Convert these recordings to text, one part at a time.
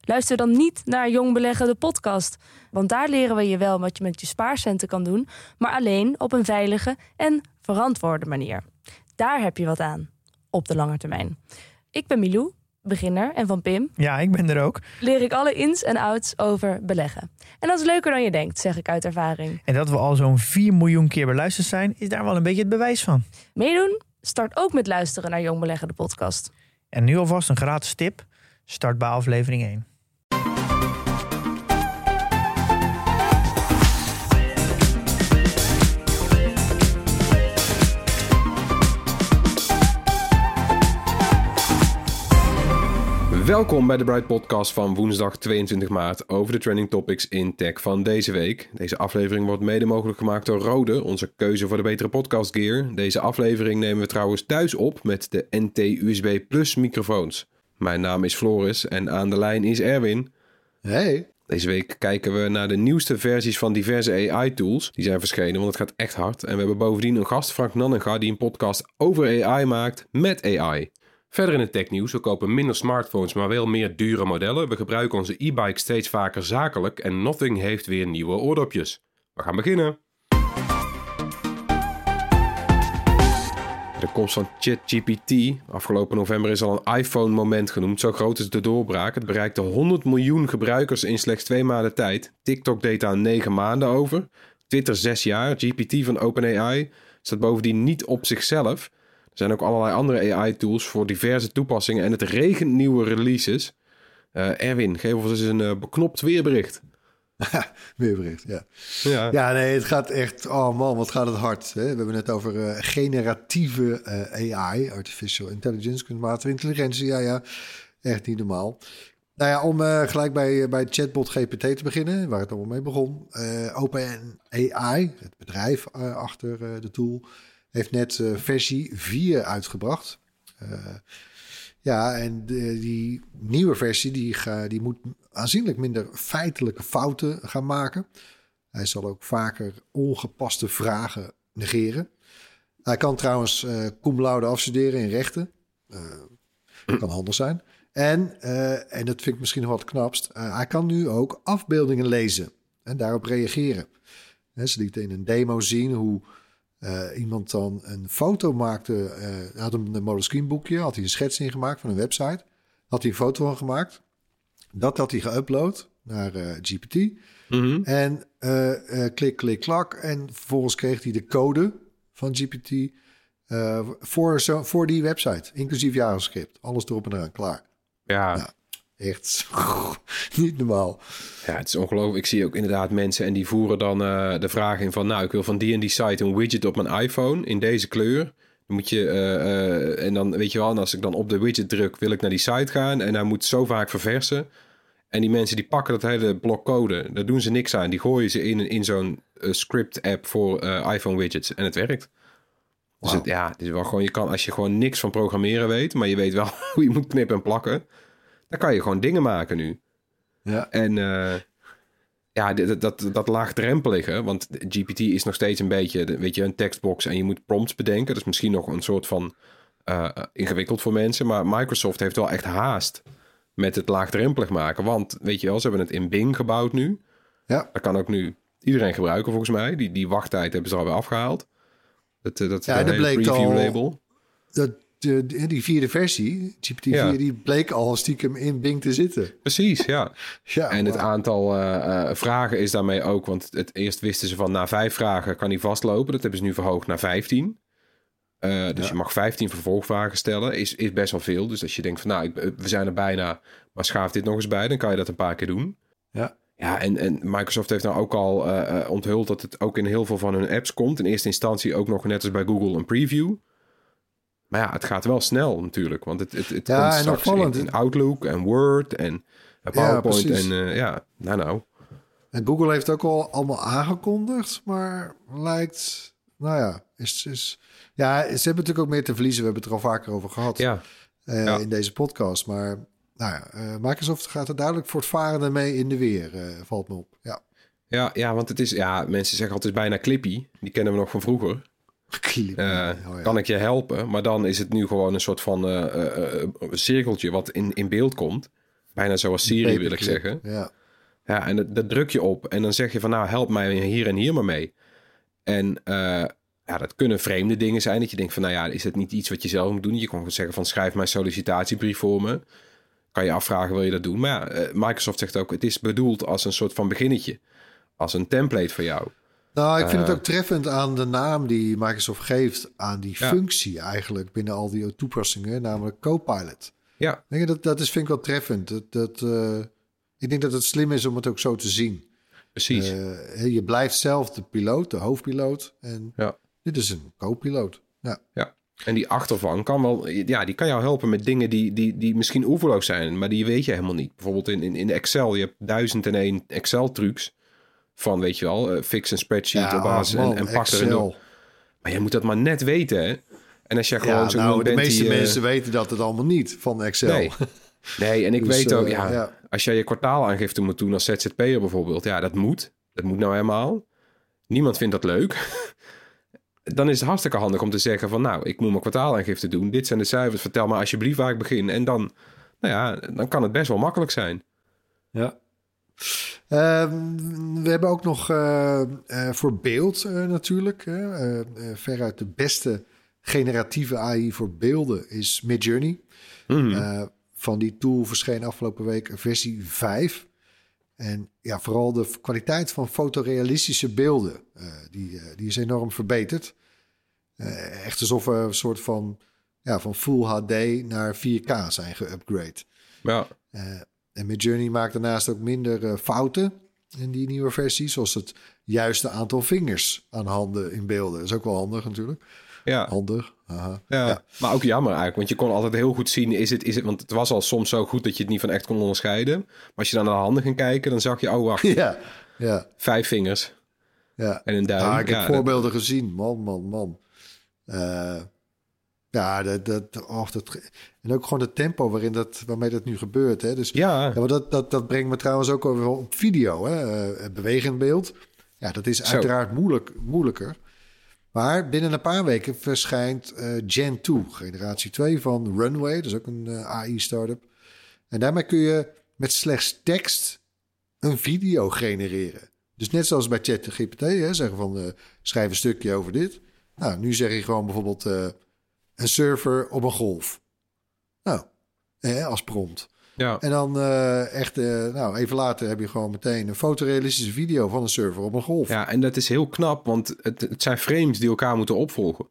Luister dan niet naar Jong Beleggen, de podcast. Want daar leren we je wel wat je met je spaarcenten kan doen, maar alleen op een veilige en verantwoorde manier. Daar heb je wat aan, op de lange termijn. Ik ben Milou, beginner, en van Pim Ja, ik ben er ook. leer ik alle ins en outs over beleggen. En dat is leuker dan je denkt, zeg ik uit ervaring. En dat we al zo'n 4 miljoen keer beluisterd zijn, is daar wel een beetje het bewijs van. Meedoen? Start ook met luisteren naar Jong Beleggen, de podcast. En nu alvast een gratis tip. Start bij aflevering 1. Welkom bij de Bright Podcast van woensdag 22 maart over de trending topics in tech van deze week. Deze aflevering wordt mede mogelijk gemaakt door Rode, onze keuze voor de betere podcast gear. Deze aflevering nemen we trouwens thuis op met de NT USB Plus microfoons. Mijn naam is Floris en aan de lijn is Erwin. Hey. Deze week kijken we naar de nieuwste versies van diverse AI-tools. Die zijn verschenen, want het gaat echt hard. En we hebben bovendien een gast, Frank Nannenga, die een podcast over AI maakt met AI. Verder in het technieuws, we kopen minder smartphones, maar wel meer dure modellen. We gebruiken onze e-bike steeds vaker zakelijk en Nothing heeft weer nieuwe oordopjes. We gaan beginnen. De komst van ChatGPT. Afgelopen november is al een iPhone-moment genoemd. Zo groot is de doorbraak. Het bereikte 100 miljoen gebruikers in slechts twee maanden tijd. TikTok deed daar 9 maanden over. Twitter 6 jaar. GPT van OpenAI staat bovendien niet op zichzelf. Er zijn ook allerlei andere AI-tools voor diverse toepassingen. En het regent nieuwe releases. Eh, Erwin, geef ons eens een eh, beknopt weerbericht. Weerbericht, ja. Ja, Ja, nee, het gaat echt... Oh man, wat gaat het hard. Hè? We hebben het over eh, generatieve AI, Artificial Intelligence, kunstmatige intelligentie. Ja, ja, echt niet normaal. Nou ja, om gelijk bij, bij chatbot GPT te beginnen, waar het allemaal mee begon. Eh OpenAI, het bedrijf achter de tool, heeft net eh, versie 4 uitgebracht. Eh, ja, en de- die nieuwe versie die, ga, die moet aanzienlijk minder feitelijke fouten gaan maken. Hij zal ook vaker ongepaste vragen negeren. Hij kan trouwens eh cum laude afstuderen in rechten. Eh, kan handig zijn. En, en dat vind ik misschien nog wat knapst. hij kan nu ook afbeeldingen lezen en daarop reageren. Ze lieten in een demo zien hoe eh, iemand dan een foto maakte. eh, had een Moleskine boekje, had hij een schets ingemaakt van een website. Had hij een foto van gemaakt. Dat had hij geüpload naar eh, GPT. Mhm. En klik, klik, klak. En vervolgens kreeg hij de code van GPT voor, zo, voor die website. Inclusief JavaScript. Alles erop en eraan, klaar. ja. Ja. Echt niet normaal. Ja, het is ongelooflijk. Ik zie ook inderdaad mensen en die voeren dan eh, de vraag in van... nou, ik wil van die en die site een widget op mijn iPhone in deze kleur. Dan moet je... eh, eh, en dan weet je wel, en als ik dan op de widget druk... wil ik naar die site gaan en hij moet zo vaak verversen. En die mensen die pakken dat hele blok code. Daar doen ze niks aan. Die gooien ze in, in zo'n script-app voor iPhone widgets. En het werkt. Dus het, ja, het is wel gewoon, je kan, als je gewoon niks van programmeren weet... maar je weet wel hoe je moet knippen en plakken... dan kan je gewoon dingen maken nu. Ja. En eh, ja, dat, dat, dat laagdrempelige, want GPT is nog steeds een beetje, weet je, een tekstbox en je moet prompts bedenken. Dat is misschien nog een soort van eh, ingewikkeld voor mensen, maar Microsoft heeft wel echt haast met het laagdrempelig maken. Want, weet je wel, ze hebben het in Bing gebouwd nu. Ja. Dat kan ook nu iedereen gebruiken volgens mij. Die, die wachttijd hebben ze alweer afgehaald. Dat, eh, dat, Ja, dat bleek preview al- label. Dat, de, de- die vierde versie, GPT-4, Ja. die bleek al stiekem in Bing te zitten. Precies, ja. Ja, En het aantal eh, eh, vragen is daarmee ook, want het eerst wisten ze van na vijf vragen kan hij vastlopen. Dat hebben ze nu verhoogd naar 15. Eh, dus Ja. je mag 15 vervolgvragen stellen. Is, is best wel veel. Dus als je denkt van nou, ik, we zijn er bijna, maar schaaf dit nog eens bij, dan kan je dat een paar keer doen. Ja. Ja, en, en Microsoft heeft nou ook al onthuld dat het ook in heel veel van hun apps komt. In eerste instantie ook nog net als bij Google een preview. Maar ja, het gaat wel snel natuurlijk. Want het, het, het Ja, komt straks opvallend. in, in Outlook en Word en PowerPoint en eh, ja, nou nou. En Google heeft ook al allemaal aangekondigd, maar lijkt, nou ja, is, is, ja, ze hebben natuurlijk ook meer te verliezen. We hebben het er al vaker over gehad Ja, eh, ja. in deze podcast. Maar nou ja, eh, Microsoft gaat er duidelijk voortvarende mee in de weer, valt me op. Ja, ja, ja, want het is, ja, mensen zeggen altijd bijna Clippy. Die kennen we nog van vroeger. Eh, Oh ja. Kan ik je helpen? Maar dan is het nu gewoon een soort van eh, cirkeltje wat in, in beeld komt. Bijna zoals Siri wil ik zeggen. Ja. Ja, en dat, dat druk je op. En dan zeg je van nou, help mij hier en hier maar mee. En ja, dat kunnen vreemde dingen zijn. Dat je denkt van nou ja, is het niet iets wat je zelf moet doen? Je kan gewoon zeggen van schrijf mijn sollicitatiebrief voor me. Kan je afvragen, wil je dat doen? Maar ja, Microsoft zegt ook, het is bedoeld als een soort van beginnetje. Als een template voor jou. Nou, ik vind Eh. het ook treffend aan de naam die Microsoft geeft aan die Ja. functie eigenlijk binnen al die toepassingen, namelijk Copilot. Ja, Denk je, dat, dat is, vind ik wel treffend. Dat, dat, eh, ik denk dat het slim is om het ook zo te zien. precies. Eh, je blijft zelf de piloot, de hoofdpiloot. En Ja. dit is een co-piloot. Ja. Ja. En die achtervan kan wel, ja, die kan jou helpen met dingen die, die, die misschien oeverloos zijn, maar die weet je helemaal niet. Bijvoorbeeld in, in, in Excel, je hebt duizend en één Excel-trucs van, weet je wel, eh, fix een spreadsheet op basis man, en, en pak er een. Maar je moet dat maar net weten, hè? En als je gewoon Ja, zo nou, de meeste die, eh, mensen weten dat het allemaal niet van Excel. Nee. Nee, en ik Dus, weet ook, eh, ja, ja. als jij je kwartaalaangifte moet doen als ZZP'er bijvoorbeeld, ja, dat moet. Dat moet nou helemaal. Niemand vindt dat leuk. Dan is het hartstikke handig om te zeggen van, nou, ik moet mijn kwartaalaangifte doen. Dit zijn de cijfers, vertel me alsjeblieft waar ik begin. En dan, nou ja, dan kan het best wel makkelijk zijn. Ja. Ehm, we hebben ook nog eh, eh, voor beeld eh, natuurlijk. veruit de beste generatieve AI voor beelden is Midjourney. Mhm. Van die tool verscheen afgelopen week versie 5. En ja, vooral de kwaliteit van fotorealistische beelden, die, die is enorm verbeterd. Echt alsof we een soort van, ja, van Full HD naar 4K zijn geupgrade. ja, en Midjourney maakt daarnaast ook minder eh, fouten in die nieuwe versie. Zoals het juiste aantal vingers aan handen in beelden. Dat is ook wel handig natuurlijk. ja. Handig. Aha. Ja, maar ook jammer eigenlijk, want je kon altijd heel goed zien, is het, is het, want het was al soms zo goed dat je het niet van echt kon onderscheiden. Maar als je dan naar de handen ging kijken, dan zag je, oh wacht, Ja, ja, vijf vingers ja. en een duim. Ah, ik heb Ja, dat- voorbeelden gezien. Man, man, man. Eh, ja, dat, dat, och, dat... En ook gewoon het tempo waarin dat, waarmee dat nu gebeurt. Hè? Dus ja, Ja, maar dat, dat, dat brengt me trouwens ook over op video. Hè? Eh, bewegend beeld. Ja, dat is Zo. uiteraard moeilijk, moeilijker. Maar binnen een paar weken verschijnt eh, Gen 2, generatie 2 van Runway. Dat is ook een eh, AI-startup. En daarmee kun je met slechts tekst een video genereren. Dus net zoals bij ChatGPT, hè, zeggen van schrijf een stukje over dit. Nou, nu zeg je gewoon bijvoorbeeld een surfer op een golf. Nou, eh, als prompt. ja. En dan eh, echt, eh, nou, even later heb je gewoon meteen een fotorealistische video van een server op een golf. Ja, en dat is heel knap, want het, het zijn frames die elkaar moeten opvolgen.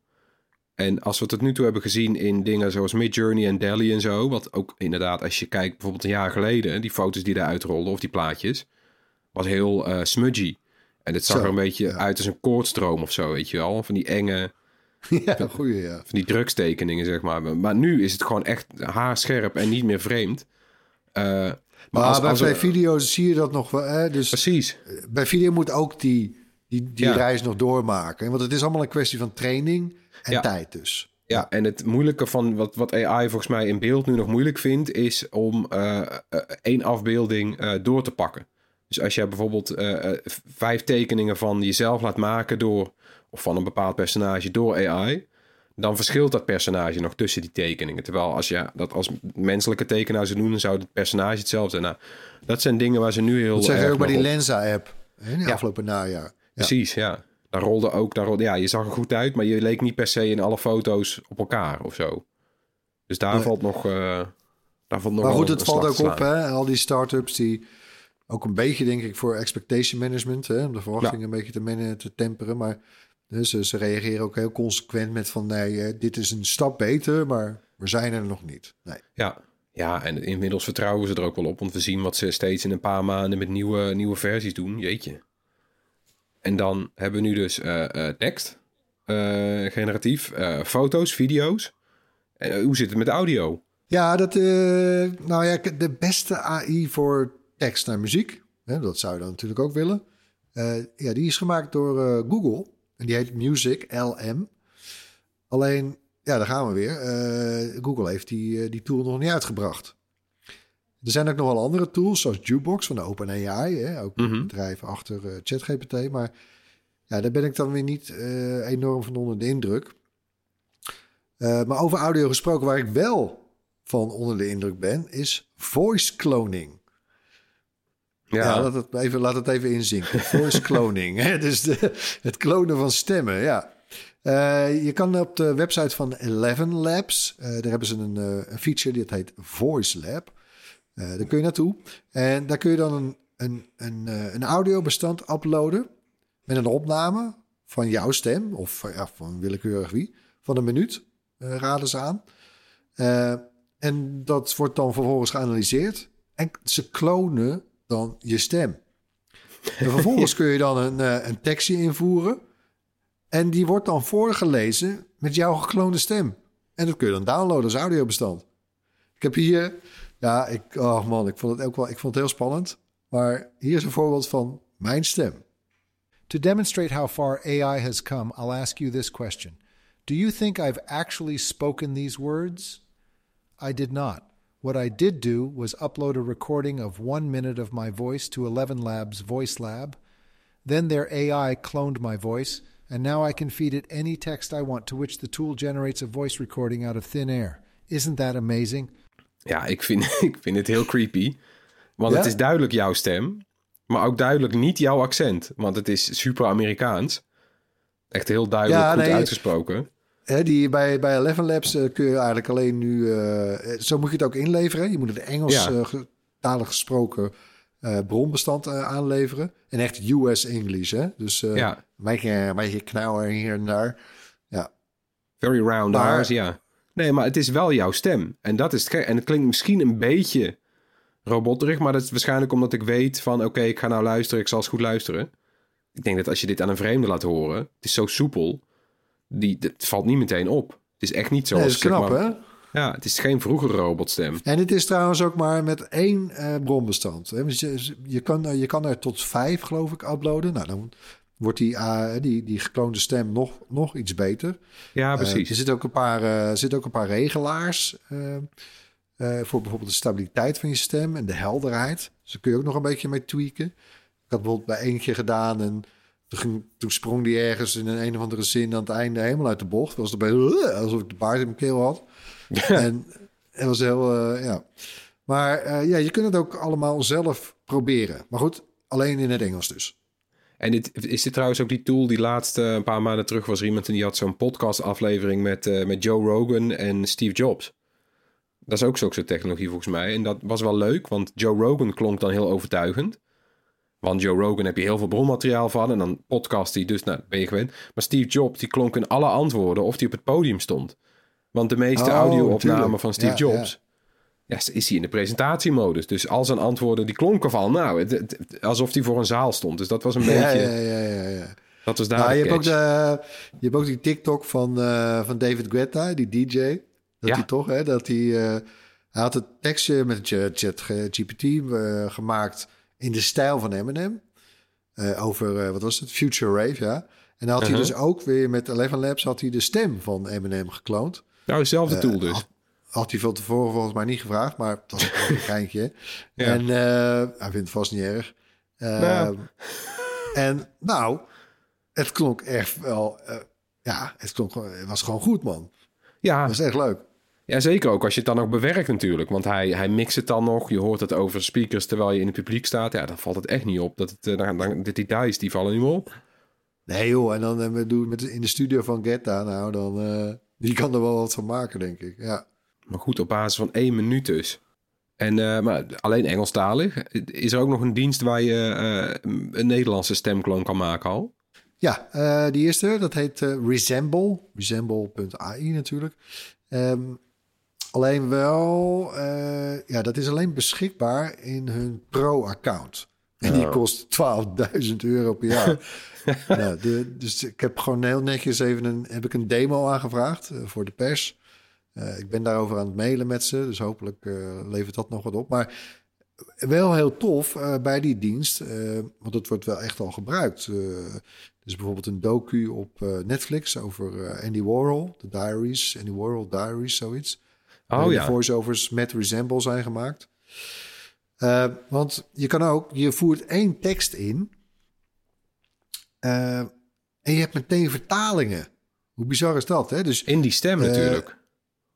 En als we tot nu toe hebben gezien in dingen zoals Midjourney en Dali en zo, wat ook inderdaad, als je kijkt bijvoorbeeld een jaar geleden, die foto's die daar uitrolden of die plaatjes, was heel eh, smudgy. En het zag Zo, er een beetje ja. uit als een koordstroom of zo, weet je wel. Van die enge, ja, goeie, ja. van die drugstekeningen, zeg maar. Maar nu is het gewoon echt haarscherp en niet meer vreemd. Eh, maar Maar als, bij, als bij er- video's zie je dat nog wel. Hè? Dus Precies. bij video moet ook die, die, die Ja. reis nog doormaken. Want het is allemaal een kwestie van training en Ja. tijd dus. Ja, en het moeilijke van wat, wat AI volgens mij in beeld nu nog moeilijk vindt, is om eh, eh, één afbeelding eh, door te pakken. Dus als jij bijvoorbeeld eh, eh, vijf tekeningen van jezelf laat maken door, of van een bepaald personage door AI, dan verschilt dat personage nog tussen die tekeningen. Terwijl als je dat als menselijke tekenaar zou doen, dan zou het personage hetzelfde zijn. Nou, dat zijn dingen waar ze nu heel Dat zeg ook bij die Lensa-app. hè, In de Ja. afgelopen najaar. Ja. Precies, ja. Daar rolde ook, daar rolde, ja, je zag er goed uit, maar je leek niet per se in alle foto's op elkaar of zo. Dus daar Nee. valt nog, eh, daar valt nog Maar goed, het valt ook op, hè? Al die start-ups die ook een beetje, denk ik, voor expectation management, hè? om de verwachtingen een beetje te, te temperen. Maar dus, ze reageren ook heel consequent met van nee, eh, dit is een stap beter, maar we zijn er nog niet. Nee. Ja. ja, en inmiddels vertrouwen ze er ook wel op, want we zien wat ze steeds in een paar maanden met nieuwe, nieuwe versies doen. Jeetje. En dan hebben we nu dus eh, eh, tekst, generatief, foto's, video's. En, hoe zit het met audio? Ja, dat, nou ja, de beste AI voor tekst naar muziek. Hè, dat zou je dan natuurlijk ook willen. Ja, die is gemaakt door Google. En die heet Music LM. Alleen, ja, daar gaan we weer. Google heeft die, die tool nog niet uitgebracht. Er zijn ook nog wel andere tools, zoals Jukebox van de OpenAI. Hè, ook mm bedrijven achter ChatGPT. Maar ja, daar ben ik dan weer niet enorm van onder de indruk. maar over audio gesproken, waar ik wel van onder de indruk ben, is voice cloning. Ja, ja laat, het even, laat het even inzinken. Voice cloning. Hè? Dus de, het klonen van stemmen, ja. Uh, je kan op de website van Eleven Labs, uh, daar hebben ze een, uh, een feature die heet Voice Lab. daar kun je naartoe. En daar kun je dan een, een, een, een audiobestand uploaden met een opname van jouw stem, of van willekeurig wie, van een minuut, raden ze aan. En dat wordt dan vervolgens geanalyseerd. En ze klonen dan je stem. En vervolgens kun je dan een, eh, een tekstje invoeren. En die wordt dan voorgelezen met jouw gekloonde stem. En dat kun je dan downloaden als audiobestand. Ik heb hier... Ja, ik, oh man, ik vond het ook wel ik vond het heel spannend. Maar hier is een voorbeeld van mijn stem. To demonstrate how far AI has come, I'll ask you this question. Do you think I've actually spoken these words? I did not. What I did do was upload a recording of one minute of my voice to Eleven Labs Voice Lab. Then their AI cloned my voice, and now I can feed it any text I want to which the tool generates a voice recording out of thin air. Isn't that amazing? Ja, ik vind, ik vind het heel creepy. Want ja? het is duidelijk jouw stem, maar ook duidelijk niet jouw accent. Want het is super Amerikaans. Echt heel duidelijk ja, goed nee, uitgesproken die, bij, bij Eleven Labs uh, kun je eigenlijk alleen nu... Uh, zo moet je het ook inleveren. Je moet het Engels ja. talig gesproken bronbestand aanleveren. En echt US English, hè? Dus ja. een beetje, een knauwer hier en daar. Ja. Very round maar, ja. Nee, maar het is wel jouw stem. En dat is het En het klinkt misschien een beetje robotterig, maar dat is waarschijnlijk omdat ik weet van... oké, ik ga nou luisteren, ik zal eens goed luisteren. Ik denk dat als je dit aan een vreemde laat horen... het is zo soepel die, dat valt niet meteen op. Het is echt niet zoals... Nee, knap, hè? Ja, het is geen vroege robotstem. En het is trouwens ook maar met één uh, bronbestand. Hè? Dus je, je, kan, je kan er tot vijf, geloof ik, uploaden. Nou, dan wordt die, uh, die, die gekloonde stem nog, nog iets beter. Ja, precies. Uh, er zitten ook een paar, uh, zit ook een paar regelaars voor bijvoorbeeld de stabiliteit van je stem en de helderheid. Dus daar kun je ook nog een beetje mee tweaken. Ik had bijvoorbeeld bij eentje gedaan en toen, toen sprong die ergens in een, een of andere zin aan het einde helemaal uit de bocht. Was erbij alsof ik de baard in mijn keel had. En het was heel, uh, ja. Maar uh, ja, je kunt het ook allemaal zelf proberen. Maar goed, alleen in het Engels dus. En dit, is dit trouwens ook die tool die laatste een paar maanden terug was er iemand en die had zo'n podcast aflevering met, uh, met Joe Rogan en Steve Jobs. Dat is ook zo'n technologie volgens mij. En dat was wel leuk, want Joe Rogan klonk dan heel overtuigend. Want Joe Rogan heb je heel veel bronmateriaal van en dan podcast hij, dus nou, ben je gewend. Maar Steve Jobs, die klonk in alle antwoorden of hij op het podium stond. Want de meeste oh, audio-opnamen van Steve Jobs, ja. ja. is hij in de presentatiemodus. Dus al zijn antwoorden, die klonken van, nou, alsof hij voor een zaal stond. Dus dat was een beetje... Ja, ja, ja, ja. Dat was daar nou, je, hebt ook de, je hebt ook die TikTok van, uh, van David Guetta, die DJ. Dat hij toch, hè, dat hij... Uh, hij had het tekstje met ChatGPT uh, gemaakt in de stijl van Eminem. Uh, over, uh, wat was het? Future Rave, ja. En dan had hij uh-huh. dus ook weer met Eleven Labs had hij de stem van Eminem gekloond. Nou, dezelfde uh, tool dus. Had, had, hij veel tevoren volgens mij niet gevraagd, maar het was een geintje. ja. En hij vindt het vast niet erg. Nou. En nou, het klonk echt wel... ja, het, klonk, het was gewoon goed, man. Ja. Dat was echt leuk. Ja, zeker ook als je het dan ook bewerkt natuurlijk. Want hij, hij mixt het dan nog. Je hoort het over speakers terwijl je in het publiek staat. Ja, dan valt het echt niet op. Dat het, eh, dan, dan, de details die vallen niet meer op. Nee joh, en dan uh, doen met in de studio van Getta. Nou, dan uh, die kan er wel wat van maken, denk ik. Ja. Maar goed, op basis van één minuut dus. En maar alleen Engelstalig. Is er ook nog een dienst waar je een Nederlandse stemkloon kan maken al? Ja, die er. Dat heet Resemble. Resemble.ai natuurlijk. Um, Alleen wel, uh, ja, dat is alleen beschikbaar in hun pro-account. En die kost 12.000 euro per jaar. ja, de, dus ik heb gewoon heel netjes even een, heb ik een demo aangevraagd uh, voor de pers. ik ben daarover aan het mailen met ze, dus hopelijk levert dat nog wat op. Maar wel heel tof bij die dienst, want het wordt wel echt al gebruikt. is bijvoorbeeld een docu op Netflix over Andy Warhol, de Diaries, Andy Warhol Diaries, zoiets. Oh ja. Voiceovers met Resemble zijn gemaakt. Uh, want je kan ook, je voert één tekst in. Uh, en je hebt meteen vertalingen. Hoe bizar is dat? Hè? Dus, in die stem uh, natuurlijk.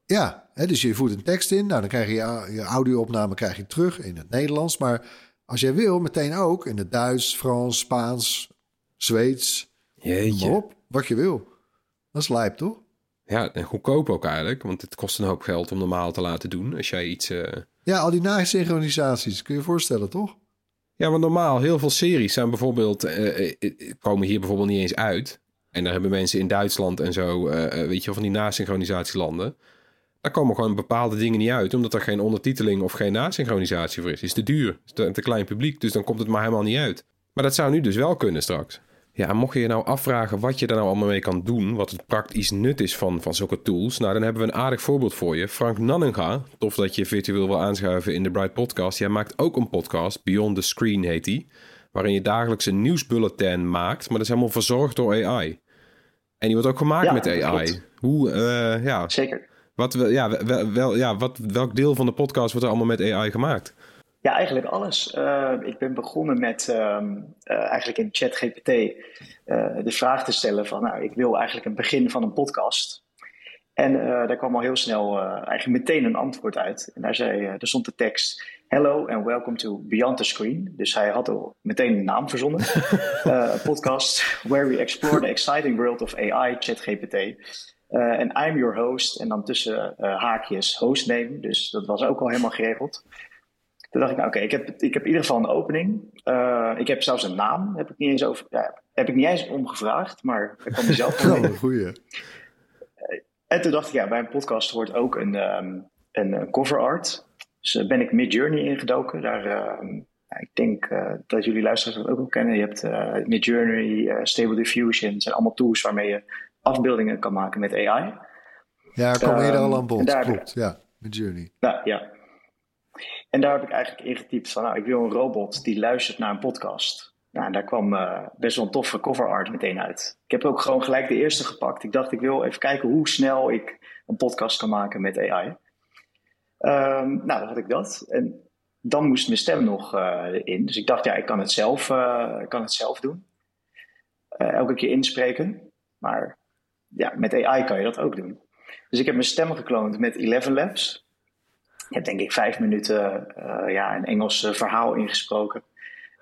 Ja, hè, dus je voert een tekst in. Nou, dan krijg je je, je audio-opname krijg je terug in het Nederlands. Maar als jij wil, meteen ook in het Duits, Frans, Spaans, Zweeds. Jeetje. Maar op, wat je wil. Dat is lijp, toch? Ja, en goedkoop ook eigenlijk. Want het kost een hoop geld om normaal te laten doen. Als jij iets... Uh... Ja, al die nasynchronisaties. Kun je je voorstellen, toch? Ja, want normaal, heel veel series zijn bijvoorbeeld... Uh, komen hier bijvoorbeeld niet eens uit. En daar hebben mensen in Duitsland en zo... weet je, van die nasynchronisatielanden... Daar komen gewoon bepaalde dingen niet uit, omdat er geen ondertiteling of geen nasynchronisatie voor is. Het is te duur, het is te klein publiek, dus dan komt het maar helemaal niet uit. Maar dat zou nu dus wel kunnen straks. Ja, mocht je je nou afvragen wat je daar nou allemaal mee kan doen, wat het praktisch nut is van, van zulke tools, nou dan hebben we een aardig voorbeeld voor je. Frank Nannenga, tof dat je virtueel wil aanschuiven in de Bright Podcast. Jij maakt ook een podcast, Beyond the Screen heet die, waarin je dagelijks een nieuwsbulletin maakt, maar dat is helemaal verzorgd door AI. En die wordt ook gemaakt met AI. Hoe, uh, ja. Zeker. Wat, ja, wel, wel, ja, wat, welk deel van de podcast wordt er allemaal met AI gemaakt? Ja, eigenlijk alles. Uh, ik ben begonnen met uh, eigenlijk in ChatGPT uh, de vraag te stellen van, nou, ik wil eigenlijk een begin van een podcast. En daar kwam al heel snel eigenlijk meteen een antwoord uit. En daar, zei, er stond de tekst, hello and welcome to Beyond the Screen. Dus hij had al meteen een naam verzonnen. een podcast where we explore the exciting world of AI, ChatGPT. En I'm your host. En dan tussen haakjes hostname. Dus dat was ook al helemaal geregeld. Toen dacht ik, nou, oké, ik, heb, ik heb in ieder geval een opening. Uh, ik heb zelfs een naam, heb ik niet eens, over, ja, heb ik niet eens omgevraagd, maar ik kwam mezelf. Oh, goeie. En toen dacht ik, ja, bij een podcast hoort ook een, um, een cover art. Dus uh, ben ik Midjourney ingedoken. Daar, uh, ik denk dat jullie luisteraars dat ook wel kennen. Je hebt Midjourney, Stable Diffusion. Zijn allemaal tools waarmee je afbeeldingen kan maken met AI. Ja, kom je er al aan bod. Klopt, ja. Midjourney. Nou, ja. En daar heb ik eigenlijk ingetypt van, nou, ik wil een robot die luistert naar een podcast. Nou, en daar kwam uh, best wel een toffe cover art meteen uit. Ik heb ook gewoon gelijk de eerste gepakt. Ik dacht, ik wil even kijken hoe snel ik een podcast kan maken met AI. Ehm, nou, dan had ik dat. En dan moest mijn stem nog uh, in. Dus ik dacht, ja, ik kan het zelf, ik kan het zelf doen. elke keer inspreken. Maar ja, met AI kan je dat ook doen. Dus ik heb mijn stem gekloond met Eleven Labs. Ik heb denk ik vijf minuten uh, ja, een Engels verhaal ingesproken.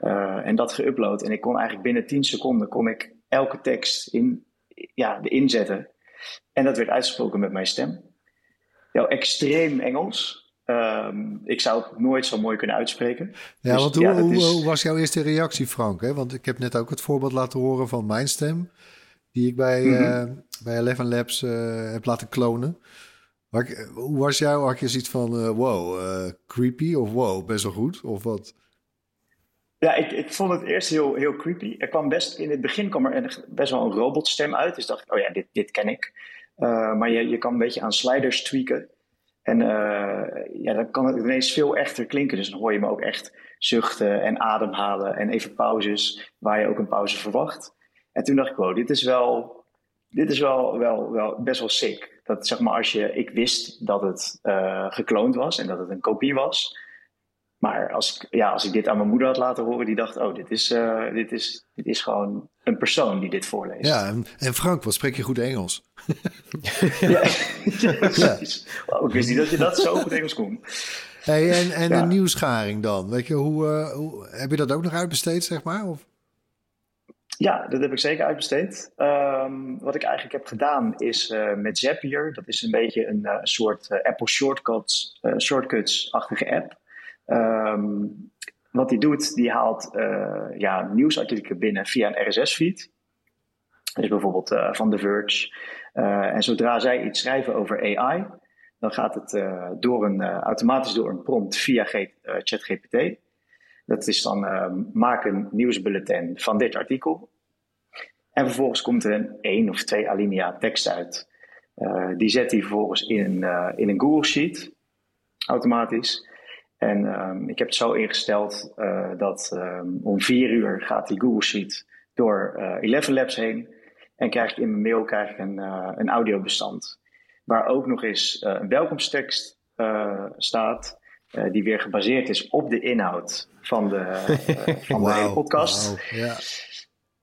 Uh, en dat geüpload. En ik kon eigenlijk binnen 10 seconden kon ik elke tekst in, ja, inzetten. En dat werd uitgesproken met mijn stem. Ja, extreem Engels. Um, ik zou het nooit zo mooi kunnen uitspreken. Ja, dus, want hoe, ja, hoe, is... hoe, was jouw eerste reactie, Frank? Hè? Want ik heb net ook het voorbeeld laten horen van mijn stem. Die ik bij, mm -hmm. uh, bij Eleven Labs uh, heb laten klonen. Maar, hoe was jouw? Had je zoiets van, uh, wow, uh, creepy of wow, best wel goed? Of wat? Ja, ik, ik vond het eerst heel, heel creepy. Er kwam best, in het begin kwam er best wel een robotstem uit. Dus dacht ik, oh ja, dit, dit ken ik. Maar je, je kan een beetje aan sliders tweaken. En ja, dan kan het ineens veel echter klinken. Dus dan hoor je me ook echt zuchten en ademhalen en even pauzes waar je ook een pauze verwacht. En toen dacht ik, wow, dit is wel, dit is wel, wel, wel best wel sick. Dat zeg maar als je, ik wist dat het uh, gekloond was en dat het een kopie was. Maar als ik, ja, als ik dit aan mijn moeder had laten horen, die dacht: Oh, dit is, uh, dit is, dit is gewoon een persoon die dit voorleest. Ja, en, en Frank, wat spreek je goed Engels? ja. Wow, ik wist niet dat je dat zo goed Engels kon. Hey, en en ja. de nieuwsgaring dan? Weet je, hoe, uh, hoe, heb je dat ook nog uitbesteed, zeg maar? Of? Ja, dat heb ik zeker uitbesteed. Um, wat ik eigenlijk heb gedaan is uh, met Zapier. Dat is een beetje een uh, soort uh, Apple Shortcuts, shortcuts-achtige app. Um, wat die doet, die haalt ja, nieuwsartikelen binnen via een RSS-feed. Dus bijvoorbeeld van The Verge. en zodra zij iets schrijven over AI, dan gaat het door een, automatisch door een prompt via ChatGPT. Dat is dan uh, maak een nieuwsbulletin van dit artikel. En vervolgens komt er een één of twee alinea tekst uit. die zet hij vervolgens in, in een Google Sheet, automatisch. En ehm, ik heb het zo ingesteld dat ehm, om vier uur gaat die Google Sheet door Eleven Labs heen. En krijg ik in mijn mail krijg ik een, een audiobestand. Waar ook nog eens een welkomsttekst staat. die weer gebaseerd is op de inhoud van de, van de hele podcast.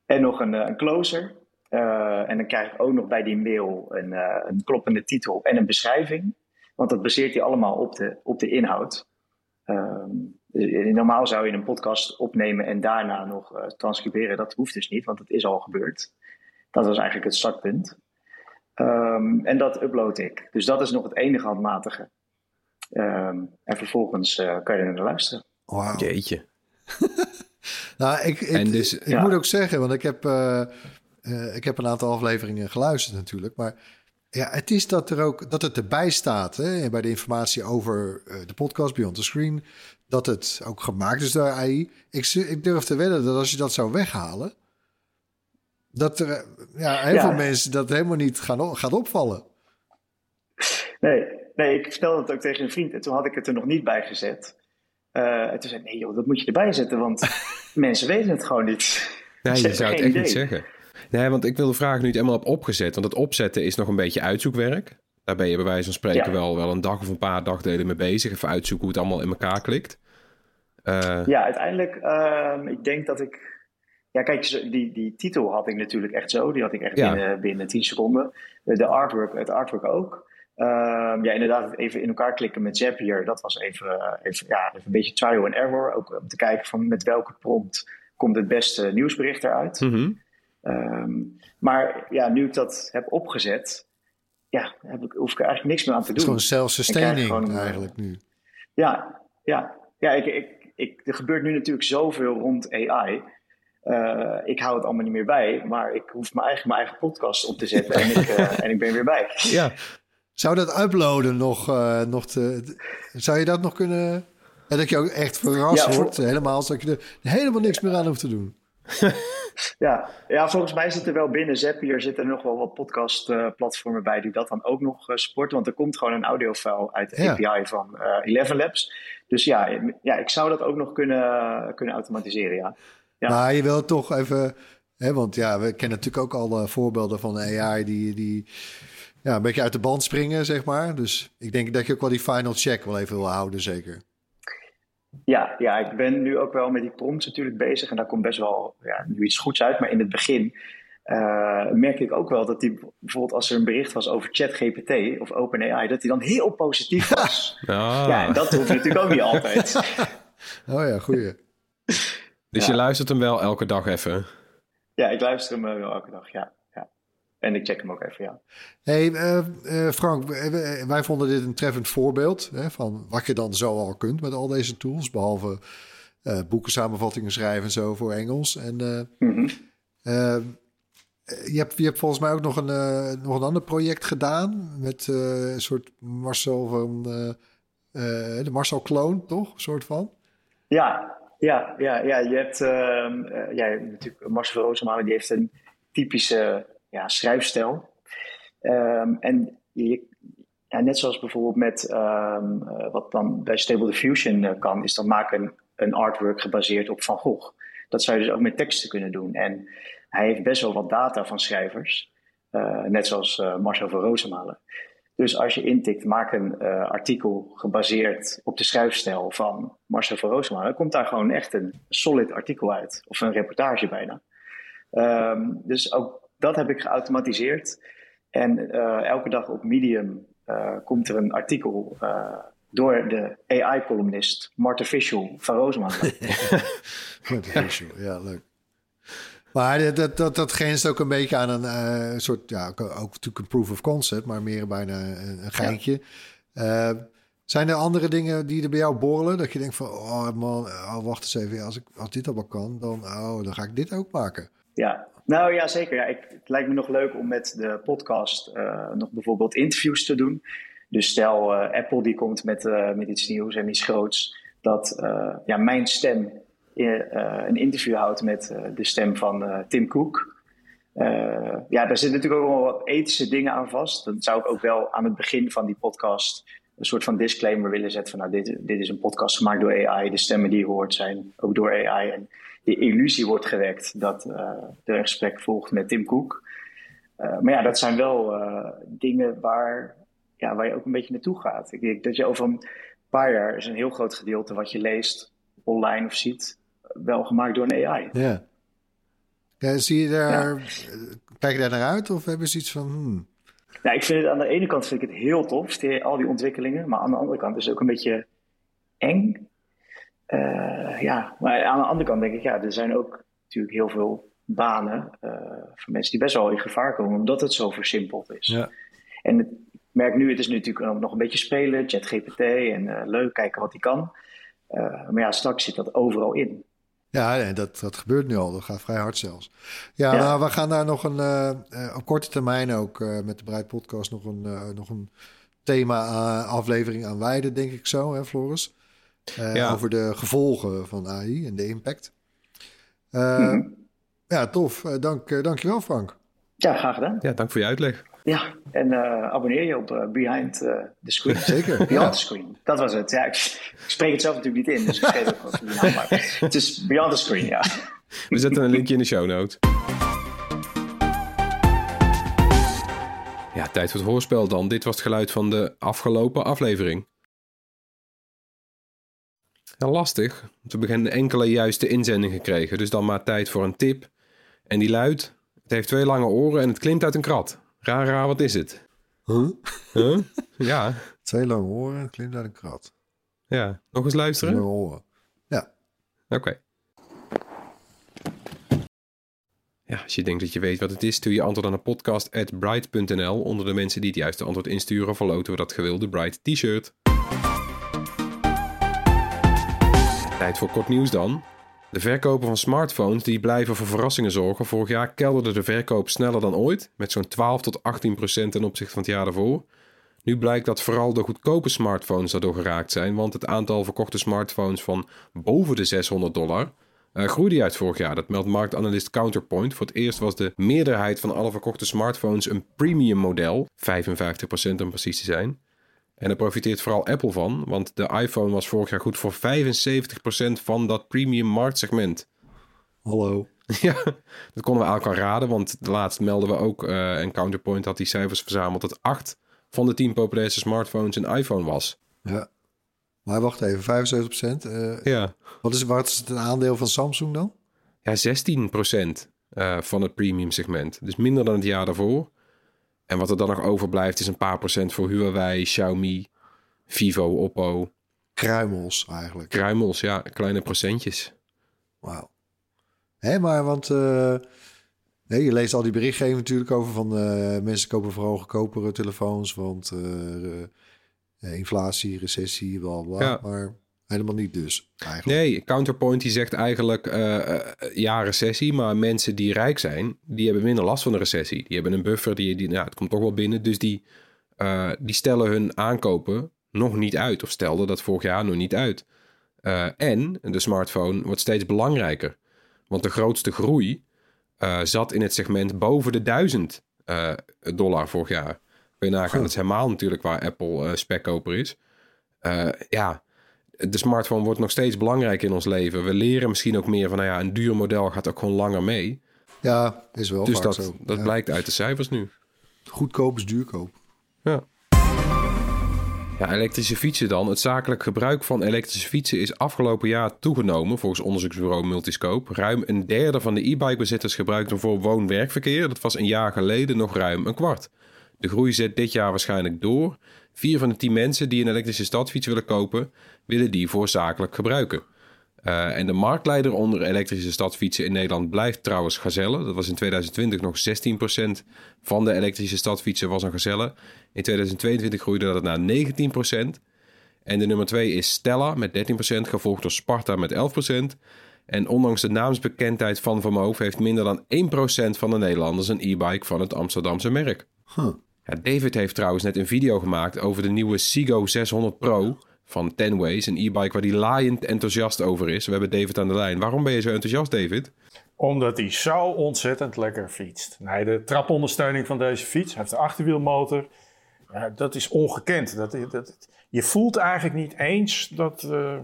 En nog een, een closer. Uh, en dan krijg ik ook nog bij die mail een, uh, een kloppende titel en een beschrijving. Want dat baseert hij allemaal op de, op de inhoud. Um, normaal zou je een podcast opnemen en daarna nog uh, transcriberen. Dat hoeft dus niet, want het is al gebeurd. Dat was eigenlijk het startpunt. Um, en dat upload ik. Dus dat is nog het enige handmatige. Um, en vervolgens kan je er naar luisteren. Wow. Jeetje. nou, ik, ik, dus, ik ja. moet ook zeggen, want ik heb uh, ik heb een aantal afleveringen geluisterd natuurlijk. Maar ja, het is dat, er ook, dat het erbij staat hè, bij de informatie over uh, de podcast Beyond the Screen. Dat het ook gemaakt is door AI. Ik, ik durf te wedden dat als je dat zou weghalen. Dat er ja, heel ja. veel mensen dat helemaal niet gaan, gaat opvallen. Nee, nee, ik vertelde het ook tegen een vriend. En toen had ik het er nog niet bij gezet. Uh, en toen zei ik, nee joh, dat moet je erbij zetten. Want mensen weten het gewoon niet. Nee, je zou het echt idee. niet zeggen. Nee, want ik wil de vraag nu niet helemaal op opgezet. Want het opzetten is nog een beetje uitzoekwerk. Daar ben je bij wijze van spreken wel, wel een dag of een paar dagdelen mee bezig. Even uitzoeken hoe het allemaal in elkaar klikt. Uh... Ja, uiteindelijk, uh, ik denk dat ik... Ja, kijk, die, die titel had ik natuurlijk echt zo. Die had ik echt ja. binnen, binnen 10 seconden. De artwork, het artwork ook. Uh, ja, inderdaad, even in elkaar klikken met Zapier. Dat was even, even, ja, even een beetje trial and error. Ook om te kijken van met welke prompt komt het beste nieuwsbericht eruit. Mm -hmm. Um, maar ja, nu ik dat heb opgezet, ja, heb ik, hoef ik er eigenlijk niks meer aan te doen. Het is gewoon self-sustaining eigenlijk nu. Ja, ja, ja ik, ik, ik, er gebeurt nu natuurlijk zoveel rond AI. Uh, ik hou het allemaal niet meer bij, maar ik hoef mijn eigen, mijn eigen podcast op te zetten en, ik, uh, en ik ben weer bij. Ja. Zou dat uploaden nog, uh, nog te, zou je dat nog kunnen... En dat je ook echt verrast ja, wordt, helemaal, zodat je er helemaal niks meer aan hoeft te doen. ja. ja, volgens mij zit er wel binnen Zapier zitten er nog wel wat podcastplatformen uh, bij die dat dan ook nog uh, sporten. Want er komt gewoon een audiofile uit de ja. API van uh, Eleven Labs. Dus ja, ja, ik zou dat ook nog kunnen, kunnen automatiseren, ja. ja. Maar je wilt toch even... Hè, want ja, we kennen natuurlijk ook al voorbeelden van AI die... die ja, een beetje uit de band springen, zeg maar. Dus ik denk dat je ook wel die final check wel even wil houden, zeker. Ja, ja, ik ben nu ook wel met die prompts natuurlijk bezig en daar komt best wel ja, nu iets goeds uit. Maar in het begin uh, merk ik ook wel dat die bijvoorbeeld als er een bericht was over ChatGPT of OpenAI, dat die dan heel positief was. Ja, ja en dat hoeft natuurlijk ook niet altijd. oh ja, goeie. Dus ja. je luistert hem wel elke dag even? Ja, ik luister hem wel elke dag, ja. En ik check hem ook even, ja. hey, uh, uh, Frank, wij vonden dit een treffend voorbeeld hè, van wat je dan zo al kunt met al deze tools, behalve uh, boeken samenvattingen schrijven en zo voor Engels. En mm -hmm. je, hebt, je hebt volgens mij ook nog een, nog een ander project gedaan met een soort Marcel van de Marcel Kloon, toch? Een soort van? Ja, ja, ja, ja. Je hebt, ehm, ja, natuurlijk Marcel Roosmalen, die heeft een typische ja, schrijfstijl. Um, en net zoals bijvoorbeeld met um, uh, wat dan bij Stable Diffusion uh, kan, is dan maken een, artwork gebaseerd op Van Gogh. Dat zou je dus ook met teksten kunnen doen. En hij heeft best wel wat data van schrijvers, uh, net zoals Marcel van Rosemalen. Dus als je intikt, maak een artikel gebaseerd op de schrijfstijl van Marcel van Rosemalen, komt daar gewoon echt een solid artikel uit. Of een reportage bijna. Um, dus ook dat heb ik geautomatiseerd. En uh, elke dag op Medium uh, komt er een artikel uh, door de AI-columnist Martificial van Roosman. Martificial, ja, leuk. Maar dat, dat, dat grenst ook een beetje aan een soort, ja, ook natuurlijk een proof of concept, maar meer bijna een, een geintje. Ja. zijn er andere dingen die er bij jou borrelen? Dat je denkt van, oh man, oh, wacht eens even, als, ik, als dit allemaal kan, dan, oh, dan ga ik dit ook maken. Ja, nou ja, zeker. Ja, ik, het lijkt me nog leuk om met de podcast uh, nog bijvoorbeeld interviews te doen. Dus stel uh, Apple die komt met, uh, met iets nieuws en iets groots, dat ja, mijn stem een interview houdt met de stem van Tim Cook. Ja, daar zitten natuurlijk ook wel wat ethische dingen aan vast. Dan zou ik ook wel aan het begin van die podcast een soort van disclaimer willen zetten van nou, dit, dit is een podcast gemaakt door AI. De stemmen die je hoort zijn ook door AI. En de illusie wordt gewekt dat uh, er een gesprek volgt met Tim Cook. Uh, maar ja, dat zijn wel dingen waar, ja, waar je ook een beetje naartoe gaat. Ik denk dat je over een paar jaar is een heel groot gedeelte wat je leest online of ziet, wel gemaakt door een AI. Ja. ja zie je daar, kijk je daar naar uit of hebben ze iets van... Hmm. Ja, ik vind het aan de ene kant vind ik het heel tof, al die ontwikkelingen. Maar aan de andere kant is het ook een beetje eng. Uh, ja, maar aan de andere kant denk ik, ja, er zijn ook natuurlijk heel veel banen uh, van mensen die best wel in gevaar komen, omdat het zo versimpeld is. Ja. En ik merk nu, het is nu natuurlijk nog een beetje spelen, ChatGPT en uh, leuk kijken wat hij kan. maar ja, straks zit dat overal in. Ja, dat, dat gebeurt nu al. Dat gaat vrij hard zelfs. Ja, Nou, we gaan daar nog een, uh, op korte termijn ook uh, met de Breid Podcast nog een, uh, nog een thema-aflevering aan wijden, denk ik zo, hè, Floris? Ja. Over de gevolgen van AI en de impact. Mm Ja, tof. dank, dankjewel, Frank. Ja, graag gedaan. Ja, dank voor je uitleg. Ja, en uh, abonneer je op uh, Behind uh, the Screen. Zeker. Beyond ja. the Screen. Dat was het. Ja, ik, ik, spreek het zelf natuurlijk niet in, dus ik schreef ook wat die naam. Maar het is Beyond the Screen, ja. We zetten een linkje in de show notes. Ja, tijd voor het hoorspel dan. Dit was het geluid van de afgelopen aflevering. Ja, lastig. We beginnen enkele juiste inzendingen gekregen, dus dan maar tijd voor een tip. En die luidt: Het heeft twee lange oren en het klimt uit een krat. Raar, raar, wat is het? Huh? Huh? Ja. Twee lange oren, klimt uit een krat. Ja, nog eens luisteren? Lange oren. Ja. Oké. Okay. Ja, als je denkt dat je weet wat het is, stuur je antwoord aan de podcast at bright.nl. Onder de mensen die het juiste antwoord insturen, verloten we dat gewilde Bright t-shirt. Tijd voor kort nieuws dan. De verkopen van smartphones die blijven voor verrassingen zorgen. Vorig jaar kelderde de verkoop sneller dan ooit, met zo'n 12 tot 18 procent ten opzichte van het jaar daarvoor. Nu blijkt dat vooral de goedkope smartphones daardoor geraakt zijn, want het aantal verkochte smartphones van boven de 600 dollar uh, groeide uit vorig jaar. Dat meldt marktanalist Counterpoint. Voor het eerst was de meerderheid van alle verkochte smartphones een premium model, 55% om precies te zijn. En daar profiteert vooral Apple van, want de iPhone was vorig jaar goed voor 75% van dat premium marktsegment. Hallo. Ja, dat konden we eigenlijk al raden, want de laatste melden we ook, uh, en Counterpoint had die cijfers verzameld, dat 8 van de 10 populairste smartphones een iPhone was. Ja, maar wacht even, 75%. Uh, ja. Wat is, wat is het aandeel van Samsung dan? Ja, 16% uh, van het premium segment. Dus minder dan het jaar daarvoor. En wat er dan nog overblijft is een paar procent voor Huawei, Xiaomi, Vivo, Oppo. Kruimels eigenlijk. Kruimels, ja. Kleine procentjes. Wauw. Hé, maar want... Uh, nee, je leest al die berichtgeving natuurlijk over van... Uh, mensen kopen vooral goedkopere telefoons, want... Uh, inflatie, recessie, bla bla. Ja. Maar Helemaal niet dus, eigenlijk. Nee, Counterpoint die zegt eigenlijk uh, uh, ja, recessie. Maar mensen die rijk zijn, die hebben minder last van de recessie. Die hebben een buffer, die, die, nou, het komt toch wel binnen. Dus die, uh, die stellen hun aankopen nog niet uit. Of stelden dat vorig jaar nog niet uit. en de smartphone wordt steeds belangrijker. Want de grootste groei zat in het segment boven de 1000 dollar vorig jaar. Kun je nagaan, dat is helemaal natuurlijk waar Apple spekkoper is. ja, de smartphone wordt nog steeds belangrijk in ons leven. We leren misschien ook meer van, nou ja, een duur model gaat ook gewoon langer mee. Ja, is wel dus dat, zo. dat blijkt uit de cijfers nu. Goedkoop is duurkoop. Ja. Ja, elektrische fietsen dan. Het zakelijk gebruik van elektrische fietsen is afgelopen jaar toegenomen, volgens onderzoeksbureau Multiscope. Ruim een derde van de e-bike bezitters gebruikt hem voor woon-werkverkeer. Dat was een jaar geleden nog ruim een kwart. De groei zet dit jaar waarschijnlijk door. Vier van de tien mensen die een elektrische stadfiets willen kopen, willen die voor zakelijk gebruiken. Uh, en de marktleider onder elektrische stadfietsen in Nederland blijft trouwens Gazelle. Dat was in 2020 nog 16% van de elektrische stadfietsen was een Gazelle. In 2022 groeide dat naar 19%. En de nummer 2 is Stella met 13%, gevolgd door Sparta met 11%. En ondanks de naamsbekendheid van Vermoof heeft minder dan 1% van de Nederlanders een e-bike van het Amsterdamse merk. David heeft trouwens net een video gemaakt over de nieuwe Sigo 600 Pro van Tenways. Een e-bike waar hij laaiend enthousiast over is. We hebben David aan de lijn. Waarom ben je zo enthousiast, David? Omdat hij zo ontzettend lekker fietst. Nee, de trapondersteuning van deze fiets hij heeft de achterwielmotor. Ja, dat is ongekend. Dat, dat, je voelt eigenlijk niet eens dat, uh,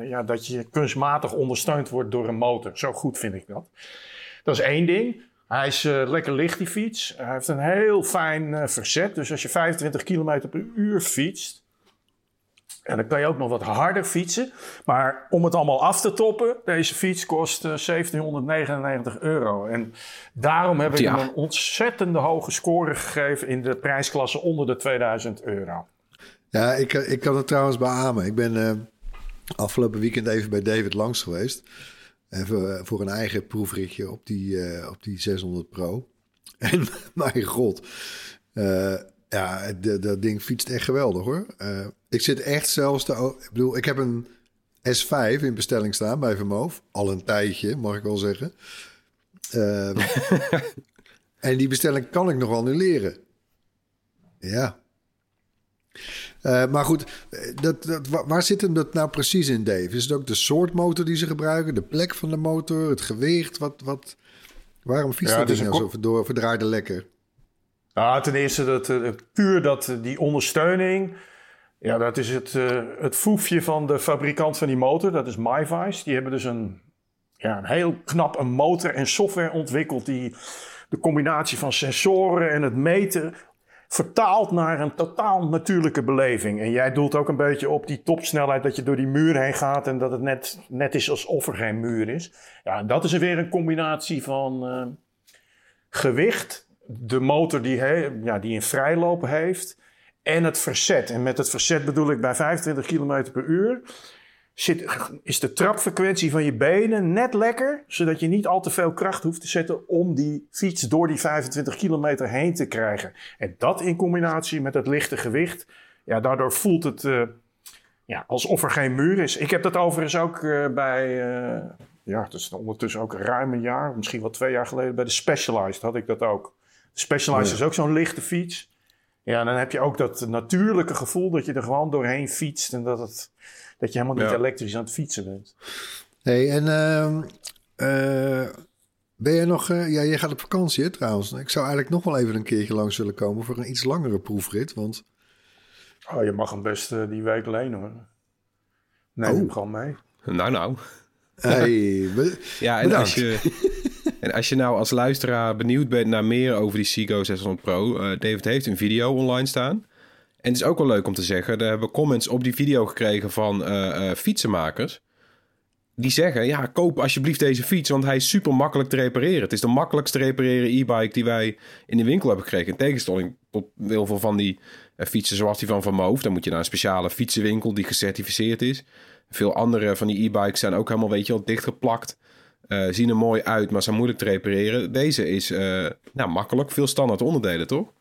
ja, dat je kunstmatig ondersteund wordt door een motor. Zo goed vind ik dat. Dat is één ding. Hij is uh, lekker licht, die fiets. Hij heeft een heel fijn uh, verzet. Dus als je 25 km per uur fietst, en dan kan je ook nog wat harder fietsen. Maar om het allemaal af te toppen, deze fiets kost uh, 1799 euro. En daarom heb ik ja. hem een ontzettende hoge score gegeven in de prijsklasse onder de 2000 euro. Ja, ik, ik kan het trouwens beamen. Ik ben afgelopen weekend even bij David langs geweest. Even uh, voor een eigen proefritje op die, uh, op die 600 Pro. En mijn god, ja, dat ding fietst echt geweldig hoor. ik zit echt zelfs te... Ik bedoel, ik heb een S5 in bestelling staan bij Vermoof. Al een tijdje, mag ik wel zeggen. en die bestelling kan ik nog wel nu leren. Ja, uh, maar goed, dat, dat, waar zit hem dat nou precies in, Dave? Is het ook de soort motor die ze gebruiken, de plek van de motor, het gewicht? Wat, wat, waarom fietst ja, dat ding nou zo door, verdraaide lekker? Nou, ten eerste dat, uh, puur dat, die ondersteuning. Ja, dat is het, uh, het foefje van de fabrikant van die motor. Dat is MyVice. Die hebben dus een, ja, een heel knap een motor en software ontwikkeld... die de combinatie van sensoren en het meten vertaalt naar een totaal natuurlijke beleving. En jij doelt ook een beetje op die topsnelheid dat je door die muur heen gaat en dat het net, net is alsof er geen muur is. Ja, dat is weer een combinatie van uh, gewicht, de motor die, he, ja, die in vrijlopen heeft en het verzet. En met het verzet bedoel ik bij 25 km per uur zit, is de trapfrequentie van je benen net lekker, zodat je niet al te veel kracht hoeft te zetten om die fiets door die 25 kilometer heen te krijgen. En dat in combinatie met het lichte gewicht, ja, daardoor voelt het uh, ja, alsof er geen muur is. Ik heb dat overigens ook uh, bij, uh, ja, het is ondertussen ook ruim een jaar, misschien wel twee jaar geleden, bij de Specialized had ik dat ook. De Specialized is ook zo'n lichte fiets. Ja, dan heb je ook dat natuurlijke gevoel dat je er gewoon doorheen fietst en dat het dat je helemaal niet elektrisch aan het fietsen bent. hey, en uh, uh, ben je nog... Uh, ja, je gaat op vakantie hè, trouwens. Ik zou eigenlijk nog wel even een keertje langs willen komen... voor een iets langere proefrit, want... Oh, je mag hem best uh, die week lenen hoor. Neem oh. hem gewoon mee. Nou, nou. Hey, ja, en als je... En als je nou als luisteraar benieuwd bent naar meer over die Seago 600 Pro, uh, David heeft een video online staan. En het is ook wel leuk om te zeggen, daar hebben we comments op die video gekregen van uh, uh, fietsenmakers. Die zeggen, ja, koop alsjeblieft deze fiets, want hij is super makkelijk te repareren. Het is de makkelijkst te repareren e-bike die wij in de winkel hebben gekregen. In tegenstelling tot heel veel van die uh, fietsen zoals die van Van Moof. Dan moet je naar een speciale fietsenwinkel die gecertificeerd is. Veel andere van die e-bikes zijn ook helemaal, weet je wel, dichtgeplakt. Zien er mooi uit, maar zijn moeilijk te repareren. Deze is nou, makkelijk, veel standaard onderdelen, toch?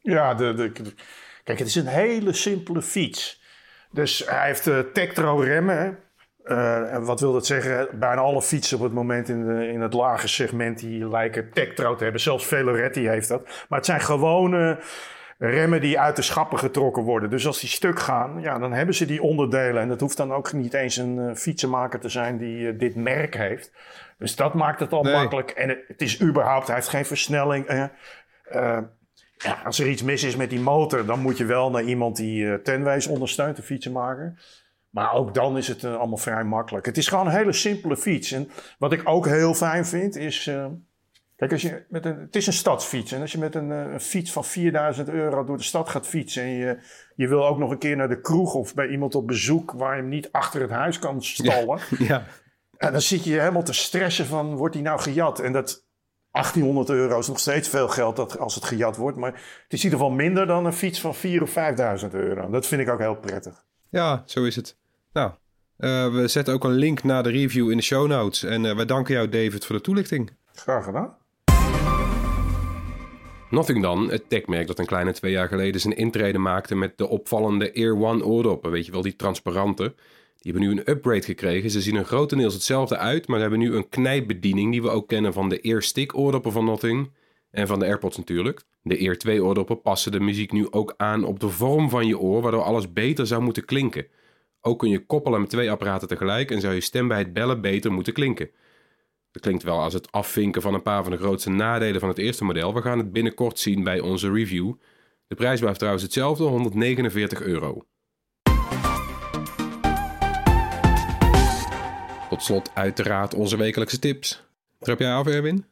Ja, de, de, Kijk, het is een hele simpele fiets. Dus hij heeft uh, Tektro remmen. Uh, en wat wil dat zeggen? Bijna alle fietsen op het moment in, de, in het lage segment die lijken Tektro te hebben. Zelfs Veloretti heeft dat. Maar het zijn gewone remmen die uit de schappen getrokken worden. Dus als die stuk gaan, ja, dan hebben ze die onderdelen. En dat hoeft dan ook niet eens een uh, fietsenmaker te zijn die uh, dit merk heeft. Dus dat maakt het al nee. makkelijk. En het, het, is überhaupt, hij heeft geen versnelling. Uh, ja, als er iets mis is met die motor, dan moet je wel naar iemand die uh, tenwijs ondersteunt, de fietsenmaker. Maar ook dan is het uh, allemaal vrij makkelijk. Het is gewoon een hele simpele fiets. En wat ik ook heel fijn vind is. Uh, kijk, als je met een, het is een stadsfiets. En als je met een, een, fiets van 4000 euro door de stad gaat fietsen. en je, je wil ook nog een keer naar de kroeg of bij iemand op bezoek. waar je hem niet achter het huis kan stallen. Ja. ja. En dan zit je helemaal te stressen van: wordt die nou gejat? En dat 1800 euro is nog steeds veel geld dat, als het gejat wordt. Maar het is in ieder geval minder dan een fiets van 4.000 of 5.000 euro. Dat vind ik ook heel prettig. Ja, zo is het. Nou, uh, we zetten ook een link naar de review in de show notes. En uh, wij danken jou, David, voor de toelichting. Graag gedaan. Nothing dan, het techmerk dat een kleine twee jaar geleden zijn intrede maakte met de opvallende Ear One oordoppen. Weet je wel, die transparante. Die hebben nu een upgrade gekregen. Ze zien er grotendeels hetzelfde uit, maar hebben nu een knijpbediening die we ook kennen van de Ear Stick oordoppen van Nothing. En van de AirPods natuurlijk. De Ear 2 oordoppen passen de muziek nu ook aan op de vorm van je oor, waardoor alles beter zou moeten klinken. Ook kun je koppelen met twee apparaten tegelijk en zou je stem bij het bellen beter moeten klinken. Dat klinkt wel als het afvinken van een paar van de grootste nadelen van het eerste model. We gaan het binnenkort zien bij onze review. De prijs blijft trouwens hetzelfde, 149 euro. Tot slot uiteraard onze wekelijkse tips. Trap jij af, Erwin?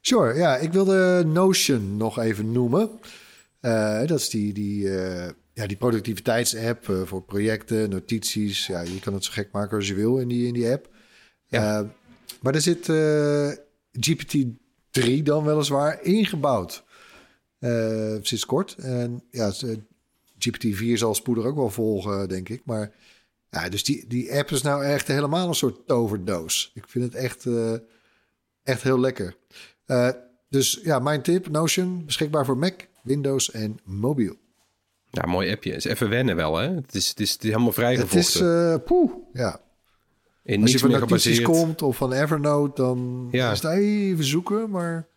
Sure, ja. Ik wilde Notion nog even noemen. Uh, dat is die, die, uh, ja, die productiviteitsapp uh, voor projecten, notities. Ja, je kan het zo gek maken als je wil in die, in die app. Ja. maar er zit GPT-3 dan weliswaar ingebouwd. sinds kort. En ja, GPT-4 zal spoedig ook wel volgen, denk ik. Maar ja, dus die, die app is nou echt helemaal een soort toverdoos. Ik vind het echt, echt heel lekker. Uh, dus ja, mijn tip, Notion, beschikbaar voor Mac, Windows en mobiel. Ja, mooi appje. Is even wennen wel, hè? Het is, het is, het is helemaal vrijgevochten. Het is, uh, poeh, ja. In Als je van notities komt of van Evernote, dan ja. is het even zoeken, maar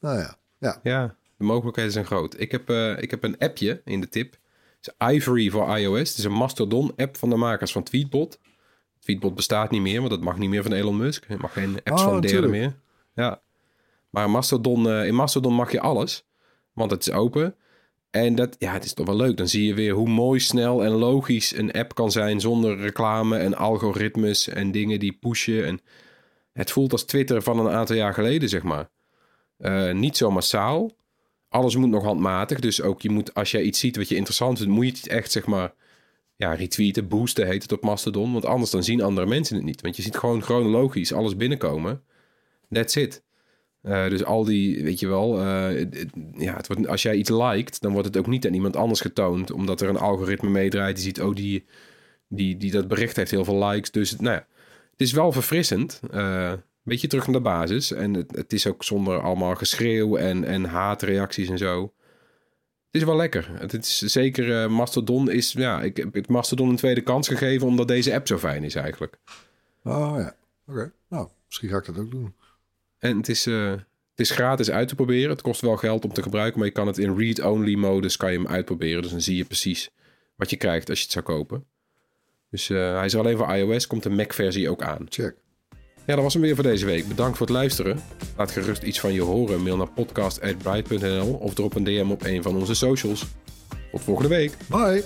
nou ja. Ja, ja de mogelijkheden zijn groot. Ik heb, ik heb een appje in de tip. Het is Ivory voor iOS. Het is een Mastodon-app van de makers van Tweetbot. Tweetbot bestaat niet meer, want dat mag niet meer van Elon Musk. Je mag geen apps oh, van derde meer. Ja. Maar Mastodon, uh, in Mastodon mag je alles, want het is open. En dat, ja, het is toch wel leuk. Dan zie je weer hoe mooi, snel en logisch een app kan zijn zonder reclame en algoritmes en dingen die pushen. En het voelt als Twitter van een aantal jaar geleden, zeg maar. Uh, niet zo massaal. Alles moet nog handmatig. Dus ook je moet, als jij iets ziet wat je interessant vindt, moet je het echt, zeg maar, ja, retweeten, boosten heet het op Mastodon. Want anders dan zien andere mensen het niet. Want je ziet gewoon chronologisch alles binnenkomen. That's it. Uh, dus al die, weet je wel, uh, ja, het wordt, als jij iets liked, dan wordt het ook niet aan iemand anders getoond, omdat er een algoritme meedraait. Die ziet, oh, die, die, die dat bericht heeft heel veel likes. Dus nou ja, het is wel verfrissend. Uh, beetje terug naar de basis. En het, het, is ook zonder allemaal geschreeuw en, en haatreacties en zo. Het is wel lekker. Het is zeker, Mastodon is, ja, ik heb het Mastodon een tweede kans gegeven, omdat deze app zo fijn is eigenlijk. Oh ja, oké. Nou, misschien ga ik dat ook doen. En het is, uh, het is gratis uit te proberen. Het kost wel geld om te gebruiken, maar je kan het in read-only modus kan je hem uitproberen. Dus dan zie je precies wat je krijgt als je het zou kopen. Dus uh, hij is alleen voor iOS, komt de Mac-versie ook aan. Check. Ja, dat was hem weer voor deze week. Bedankt voor het luisteren. Laat gerust iets van je horen. Mail naar podcast.bright.nl of drop een DM op een van onze socials. Tot volgende week. Bye.